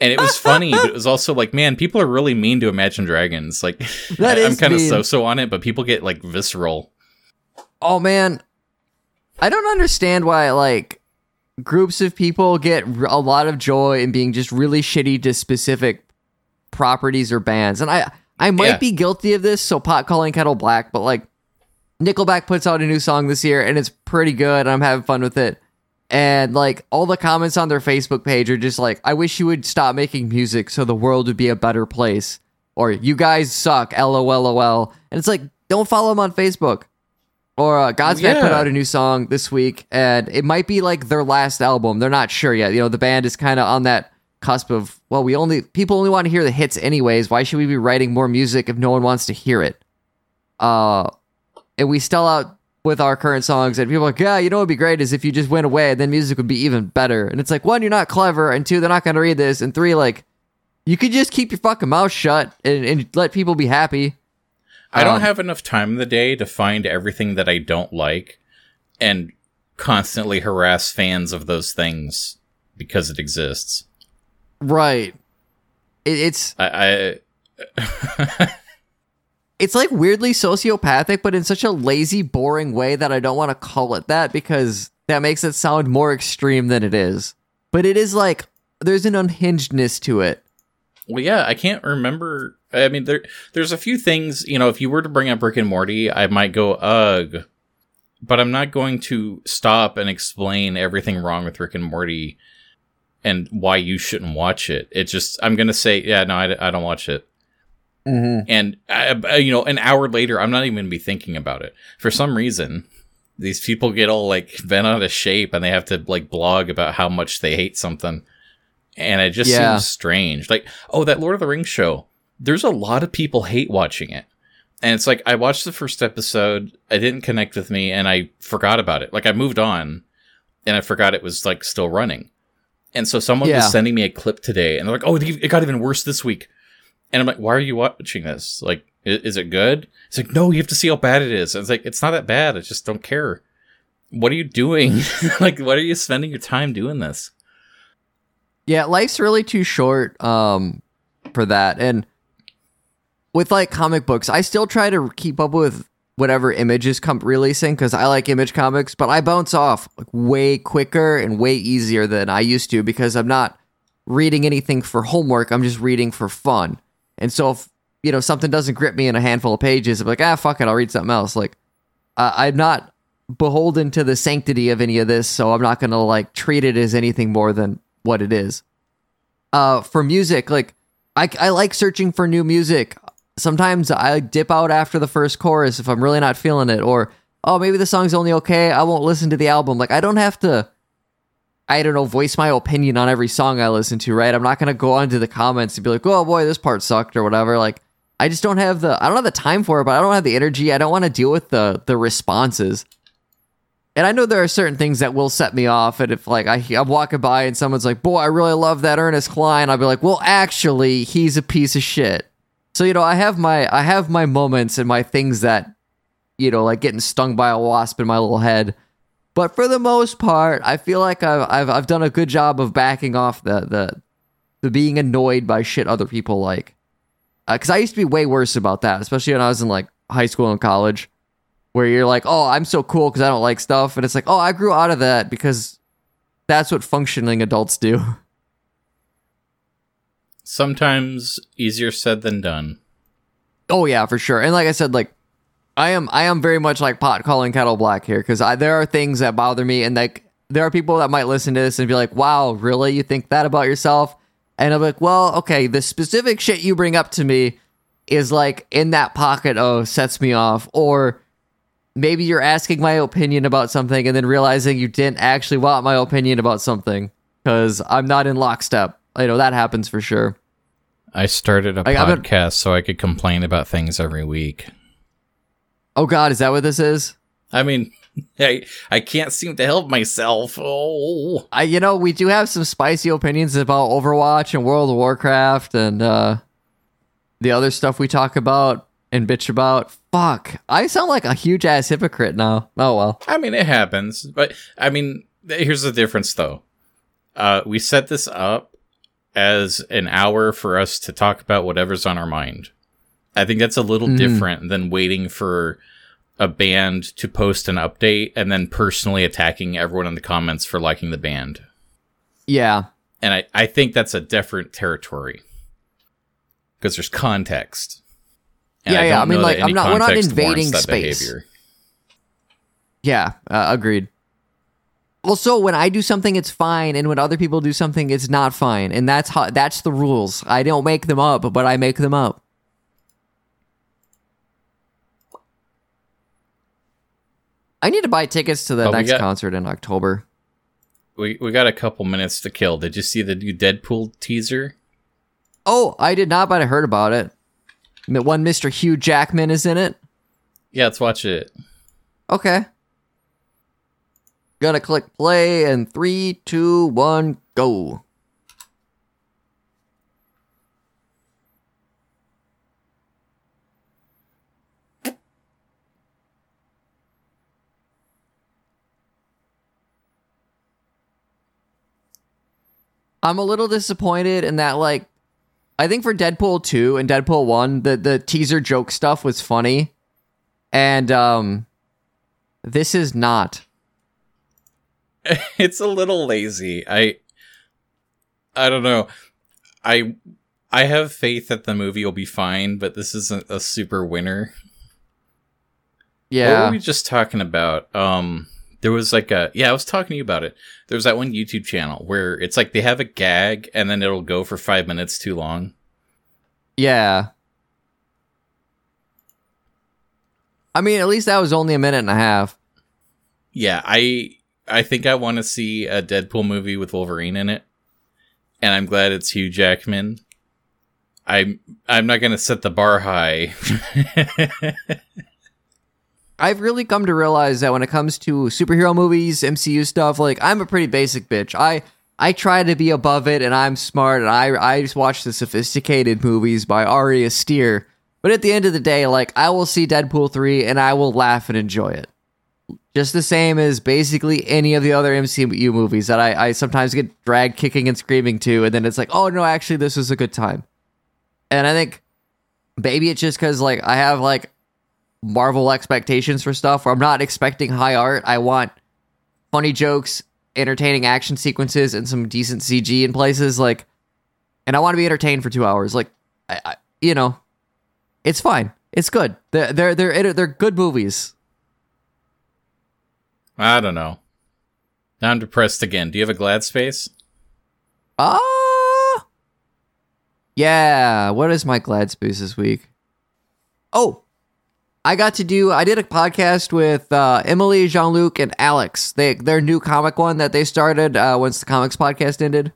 And it was funny, but it was also like, man, people are really mean to Imagine Dragons. Like, That I'm kind of so-so on it, but people get like visceral. Oh man, I don't understand why like groups of people get a lot of joy in being just really shitty to specific properties or bands, and I I might Yeah. be guilty of this. So pot calling kettle black, but like Nickelback puts out a new song this year, and it's pretty good. And I'm having fun with it. And like all the comments on their Facebook page are just like, I wish you would stop making music so the world would be a better place. Or you guys suck, lol. And it's like, don't follow them on Facebook. Or uh, Godsmack put out a new song this week, and it might be like their last album. They're not sure yet. You know, the band is kind of on that cusp of, well, we only people only want to hear the hits anyways. Why should we be writing more music if no one wants to hear it? Uh, and we still out with our current songs, and people are like, yeah, you know, what'd be great is if you just went away, then music would be even better. And it's like, one, you're not clever, and two, they're not going to read this, and three, like, you could just keep your fucking mouth shut and, and let people be happy. I don't Um, have enough time in the day to find everything that I don't like and constantly harass fans of those things because it exists. Right. It, it's I, I it's like weirdly sociopathic, but in such a lazy, boring way that I don't want to call it that because that makes it sound more extreme than it is. But it is like there's an unhingedness to it. Well, yeah, I can't remember. I mean, there there's a few things. You know, if you were to bring up Rick and Morty, I might go ugh, but I'm not going to stop and explain everything wrong with Rick and Morty and why you shouldn't watch it. It's just I'm gonna say, yeah, no, I, I don't watch it. Mm-hmm. And I, you know, an hour later, I'm not even gonna be thinking about it for some reason. These people get all like bent out of shape, and they have to like blog about how much they hate something, and it just Yeah. seems strange. Like, oh, that Lord of the Rings show. There's a lot of people hate watching it. And it's like I watched the first episode, it didn't connect with me, and I forgot about it. Like I moved on, and I forgot it was like still running. And so someone Yeah. was sending me a clip today, and they're like, "Oh, it got even worse this week." And I'm like, "Why are you watching this? Like, is it good?" It's like, "No, you have to see how bad it is." And it's like, "It's not that bad. I just don't care." What are you doing? like, what are you spending your time doing this? Yeah, life's really too short um for that. And with like comic books, I still try to keep up with whatever images come releasing because I like image comics, but I bounce off like way quicker and way easier than I used to because I'm not reading anything for homework. I'm just reading for fun. And so if you know something doesn't grip me in a handful of pages, I'm like, ah, fuck it, I'll read something else. Like uh, I'm not beholden to the sanctity of any of this, so I'm not gonna like treat it as anything more than what it is. Uh, for music, like I, I like searching for new music. Sometimes I dip out after the first chorus if I'm really not feeling it, or oh maybe the song's only okay. I won't listen to the album. Like I don't have to. I don't know, voice my opinion on every song I listen to, right? I'm not gonna go onto the comments and be like, oh boy, this part sucked or whatever. Like I just don't have the I don't have the time for it, but I don't have the energy. I don't want to deal with the the responses. And I know there are certain things that will set me off. And if like I, I'm walking by and someone's like, "Boy, I really love that Ernest Cline," I'll be like, "Well, actually, he's a piece of shit." So you know, I have my I have my moments and my things that, you know, like getting stung by a wasp in my little head. But for the most part, I feel like I've I've, I've done a good job of backing off the the the being annoyed by shit other people like. Uh, because I used to be way worse about that, especially when I was in like high school and college where you're like, oh, I'm so cool because I don't like stuff. And it's like, oh, I grew out of that because that's what functioning adults do. Sometimes easier said than done. Oh yeah, for sure. And like I said, like I am, I am very much like pot calling kettle black here because there are things that bother me, and like there are people that might listen to this and be like, "Wow, really? You think that about yourself?" And I'm like, "Well, okay, the specific shit you bring up to me is like in that pocket of sets me off, or maybe you're asking my opinion about something and then realizing you didn't actually want my opinion about something because I'm not in lockstep. I know that happens for sure." I started a I- I've been- podcast so I could complain about things every week. Oh God, is that what this is? I mean, I I can't seem to help myself. Oh, I, you know, we do have some spicy opinions about Overwatch and World of Warcraft and uh, the other stuff we talk about and bitch about. Fuck, I sound like a huge ass hypocrite now. Oh well. I mean, it happens, but I mean, here's the difference, though. Uh, we set this up as an hour for us to talk about whatever's on our mind. I think that's a little Mhm. different than waiting for a band to post an update and then personally attacking everyone in the comments for liking the band. Yeah, And I, I think that's a different territory because there's context. Yeah, yeah, don't I mean, like, I'm not- we're not invading space. behavior. yeah, uh, agreed. Also, when I do something, it's fine, and when other people do something, it's not fine, and that's how that's the rules. I don't make them up, but I make them up. I need to buy tickets to the Oh, next got- concert in October. We we got a couple minutes to kill. Did you see the new Deadpool teaser? Oh, I did not, but I heard about it. One Mr. Hugh Jackman is in it. Yeah, let's watch it. Okay. Gonna click play and three, two, one, go. I'm a little disappointed in that, like, I think for Deadpool 2 and Deadpool 1, the the teaser joke stuff was funny. And um this is not. it's a little lazy. I I don't know. I I have faith that the movie will be fine, but this isn't a super winner. Yeah. What were we just talking about? Um, there was like a yeah, I was talking to you about it. There was that one YouTube channel where it's like they have a gag and then it'll go for five minutes too long. Yeah. I mean, at least that was only a minute and a half. Yeah, I I think I want to see a Deadpool movie with Wolverine in it, and I'm glad it's Hugh Jackman. I'm I'm not gonna set the bar high. I've really come to realize that when it comes to superhero movies, MCU stuff, like I'm a pretty basic bitch. I I try to be above it, and I'm smart, and I I just watch the sophisticated movies by Ari Aster. But at the end of the day, like I will see Deadpool three, and I will laugh and enjoy it, just the same as basically any of the other MCU movies that I I sometimes get dragged kicking and screaming to, and then it's like, oh no, actually this was a good time. And I think maybe it's just because like I have like Marvel expectations for stuff where I'm not expecting high art. I want funny jokes, entertaining action sequences, and some decent CG in places. Like, and I want to be entertained for two hours. Like, I, I, you know, it's fine. It's good. They're they're they're they're good movies. I don't know. Now I'm depressed again. Do you have a glad space? Ah, yeah. What is my glad space this week? Oh, I got to do. I did a podcast with uh, Emily, Jean Luc, and Alex. They their new comic one that they started uh, once the comics podcast ended,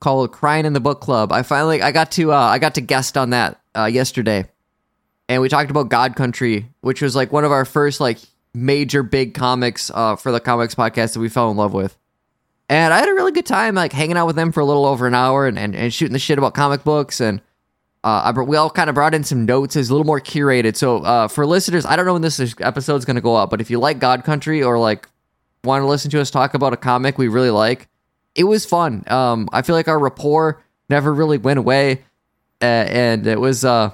called "Crying in the Book Club." I finally I got to uh, I got to guest on that uh, yesterday, and we talked about God Country, which was like one of our first like major big comics uh, for the comics podcast that we fell in love with. And I had a really good time, like hanging out with them for a little over an hour and, and, and shooting the shit about comic books. And uh, I, we all kind of brought in some notes. It's a little more curated. So uh, for listeners, I don't know when this episode is- going to go up, but if you like God Country or like want to listen to us talk about a comic we really like, it was fun. Um, I feel like our rapport never really went away, uh, and it was uh,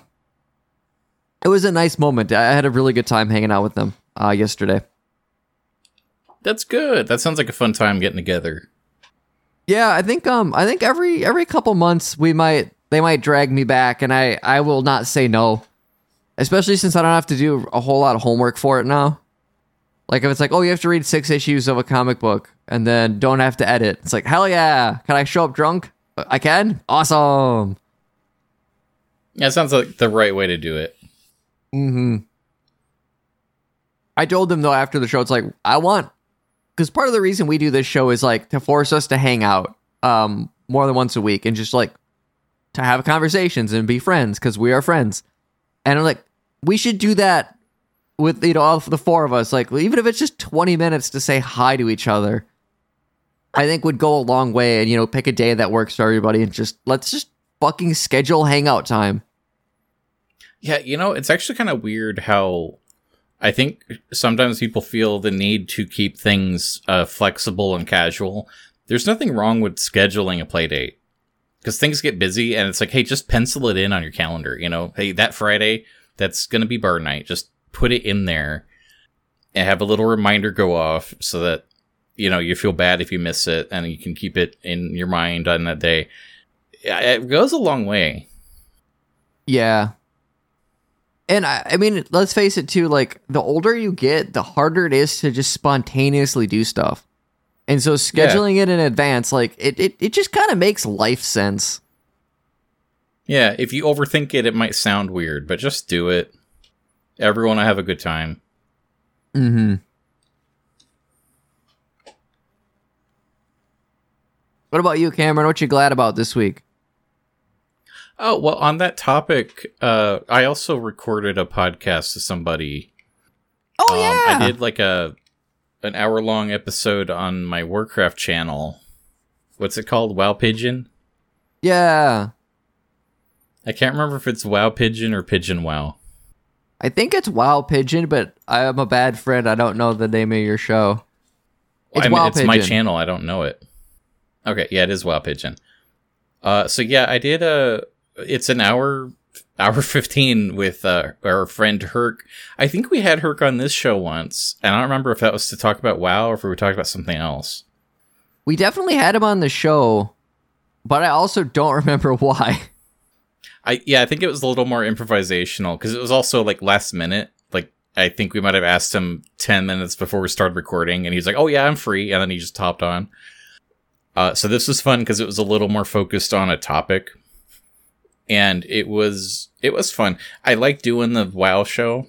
it was a nice moment. I had a really good time hanging out with them uh, yesterday. That's good. That sounds like a fun time getting together. Yeah, I think um I think every every couple months we might they might drag me back and I I will not say no. Especially since I don't have to do a whole lot of homework for it now. Like if it's like, "Oh, you have to read 6 issues of a comic book and then don't have to edit." It's like, "Hell yeah. Can I show up drunk?" I can. Awesome. Yeah, sounds like the right way to do it. Mhm. I told them though after the show it's like, "I want cuz part of the reason we do this show is like to force us to hang out um more than once a week and just like to have conversations and be friends because we are friends. And I'm like, we should do that with you know all the four of us. Like even if it's just 20 minutes to say hi to each other, I think would go a long way. And you know, pick a day that works for everybody and just let's just fucking schedule hangout time. Yeah, you know, it's actually kind of weird how I think sometimes people feel the need to keep things uh, flexible and casual. There's nothing wrong with scheduling a play date because things get busy and it's like, hey, just pencil it in on your calendar. You know, hey, that Friday, that's going to be bar night. Just put it in there and have a little reminder go off so that, you know, you feel bad if you miss it and you can keep it in your mind on that day. It goes a long way. Yeah. And I, I mean, let's face it too, like the older you get, the harder it is to just spontaneously do stuff. And so scheduling it in advance, like it, it, it just kind of makes life sense. Yeah, if you overthink it, it might sound weird, but just do it. Everyone will have a good time. Mm-hmm. What about you, Cameron? What you glad about this week? Oh, well, on that topic, uh, I also recorded a podcast to somebody. Oh Um, yeah, I did like a an hour long episode on my Warcraft channel. What's it called? WoW Pigeon? yeah. I can't remember if it's WoW Pigeon or Pigeon WoW. I think it's Wow Pigeon, but I am a bad friend. I don't know the name of your show. It's I mean, WoW it's my channel. I don't know it. Okay, yeah, it is WoW Pigeon. Uh, so yeah, I did a it's an hour hour 15 with uh, our friend Herc. I think we had Herc on this show once, and I don't remember if that was to talk about WoW or if we were talking about something else. We definitely had him on the show, but I also don't remember why. I yeah, I think it was a little more improvisational because it was also like last minute. Like I think we might have asked him 10 minutes before we started recording, and he's like, "Oh yeah, I'm free," and then he just hopped on. Uh, so this was fun because it was a little more focused on a topic, and it was it was fun. I like doing the WoW show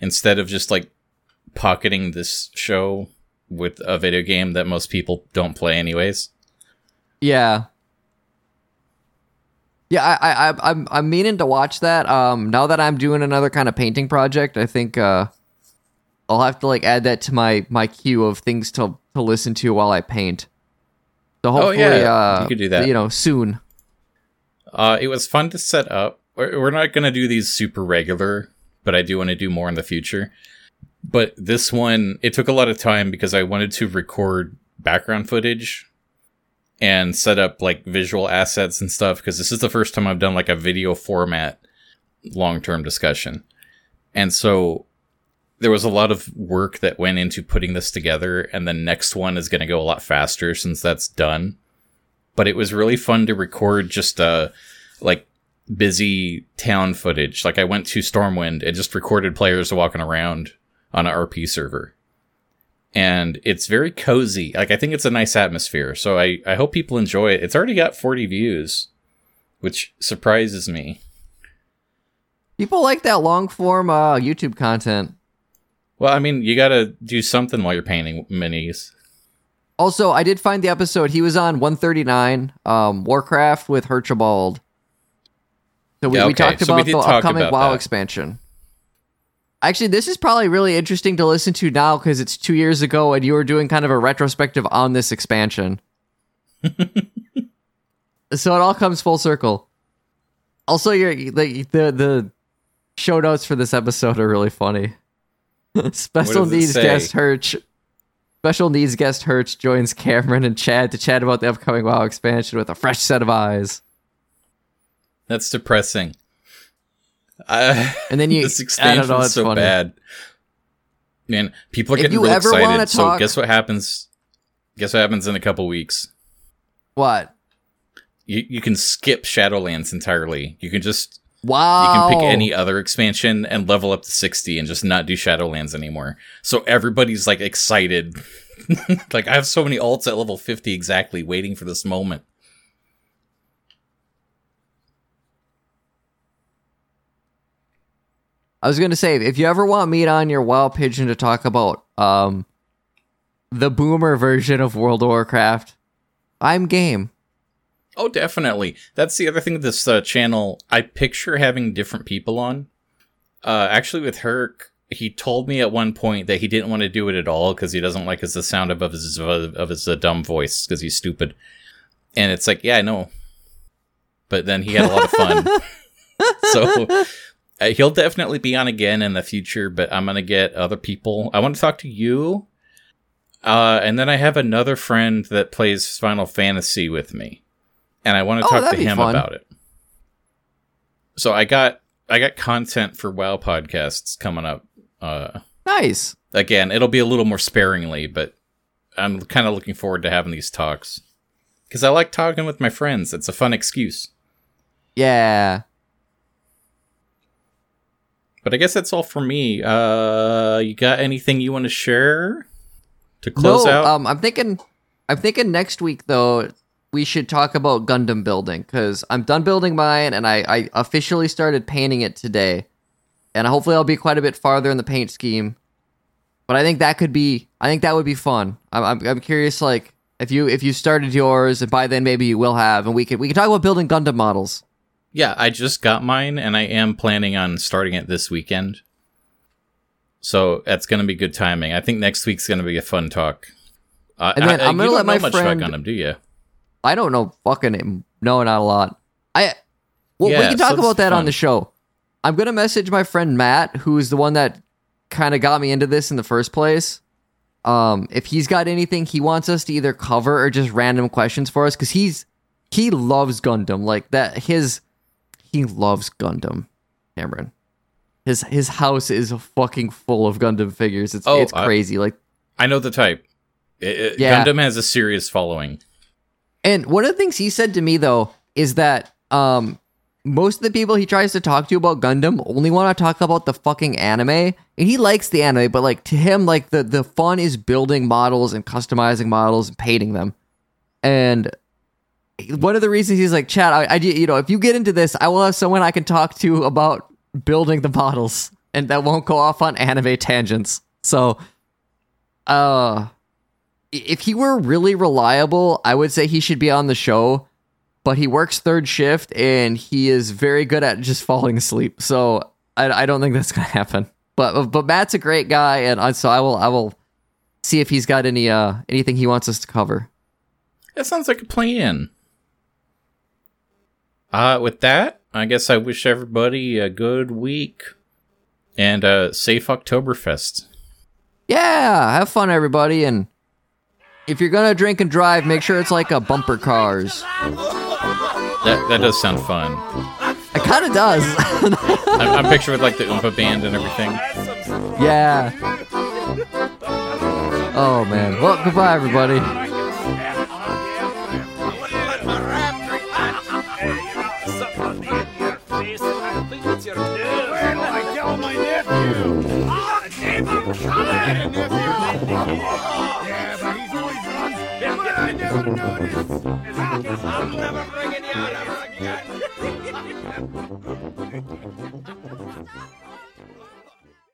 instead of just like pocketing this show with a video game that most people don't play anyways. Yeah. Yeah, I, I, I'm, I'm meaning to watch that. Um, now that I'm doing another kind of painting project, I think uh, I'll have to like add that to my my queue of things to to listen to while I paint. So hopefully, Oh, yeah, uh, you could do that. You know, soon. Uh, it was fun to set up. We're not going to do these super regular, but I do want to do more in the future. But this one, it took a lot of time because I wanted to record background footage and set up like visual assets and stuff because this is the first time I've done like a video format long term discussion. And so there was a lot of work that went into putting this together, and the next one is going to go a lot faster since that's done but it was really fun to record just uh like busy town footage. Like I went to Stormwind and just recorded players walking around on an RP server. And it's very cozy. Like I think it's a nice atmosphere. So I, I hope people enjoy it. It's already got 40 views, which surprises me. People like that long form uh, YouTube content. Well, I mean, you gotta do something while you're painting minis. Also, I did find the episode. He was on 139, um, Warcraft with Herchibald. So we, Yeah, we okay. talked So we about did the talk upcoming about WoW that. expansion. Actually, this is probably really interesting to listen to now because it's two years ago and you were doing kind of a retrospective on this expansion. so it all comes full circle. Also, your the the the show notes for this episode are really funny. Special needs guest Hirsch. Special needs guest Hirsch joins Cameron and Chad to chat about the upcoming WoW expansion with a fresh set of eyes. That's depressing. I, And then you, this I don't know, it's so funny. bad. Man, people are getting real excited. So talk- guess what happens? Guess what happens in a couple weeks? What? You you can skip Shadowlands entirely. You can just Wow! you can pick any other expansion and level up to sixty and just not do Shadowlands anymore. So everybody's like excited. like I have so many alts at level fifty exactly, waiting for this moment. I was gonna say, if you ever want me on your WoW Pigeon to talk about um the boomer version of World of Warcraft, I'm game. Oh, definitely. That's the other thing. with This uh, channel, I picture having different people on. Uh, actually, with Herc, he told me at one point that he didn't want to do it at all because he doesn't like his, the sound of his of his uh, dumb voice because he's stupid. And it's like, yeah, I know. But then he had a lot of fun. so uh, he'll definitely be on again in the future. But I'm gonna get other people. I want to talk to you. Uh, and then I have another friend that plays Final Fantasy with me, and I want to Oh, talk to him fun. about it. So I got I got content for WoW podcasts coming up. Uh, Nice. again, it'll be a little more sparingly, but I'm kind of looking forward to having these talks because I like talking with my friends. It's a fun excuse. Yeah. But I guess that's all for me. Uh, you got anything you want to share to close no, out? um, I'm thinking, I'm thinking next week though we should talk about Gundam building because I'm done building mine and I, I officially started painting it today, and hopefully I'll be quite a bit farther in the paint scheme. But I think that could be, I think that would be fun. I'm, I'm, I'm curious, like if you if you started yours and by then maybe you will have, and we could we could talk about building Gundam models. Yeah, I just got mine and I am planning on starting it this weekend. So that's going to be good timing. I think next week's going to be a fun talk. Uh, And then I- I'm gonna you let my much friend- Gundam, do you? I don't know fucking no, not a lot. I well, we can talk so about that on the show. I'm gonna message my friend Matt, who's the one that kind of got me into this in the first place. Um, if he's got anything he wants us to either cover or just random questions for us, because he's he loves Gundam like that. His he loves Gundam, Cameron. His his house is fucking full of Gundam figures. It's Oh, it's I- crazy. like I know the type. It- it- Yeah. Gundam has a serious following. And one of the things he said to me though is that um most of the people he tries to talk to about Gundam only want to talk about the fucking anime. And he likes the anime, but like to him, like the the fun is building models and customizing models and painting them. And one of the reasons he's like, Chad, I, I you know, if you get into this, I will have someone I can talk to about building the models, and that won't go off on anime tangents. So, uh, if he were really reliable, I would say he should be on the show. But he works third shift and he is very good at just falling asleep. So I, I don't think that's gonna happen. But but Matt's a great guy, and I, so I will I will see if he's got any uh anything he wants us to cover. That sounds like a plan. Uh, with that, I guess I wish everybody a good week and a safe Oktoberfest. Yeah, have fun, everybody, and if you're gonna drink and drive, make sure it's like a bumper cars. That that does sound fun. It kind of does. I'm, I'm picturing with like the Oompah band and everything. yeah. Oh man. Well, goodbye, everybody. I'm never bringing you out ever again.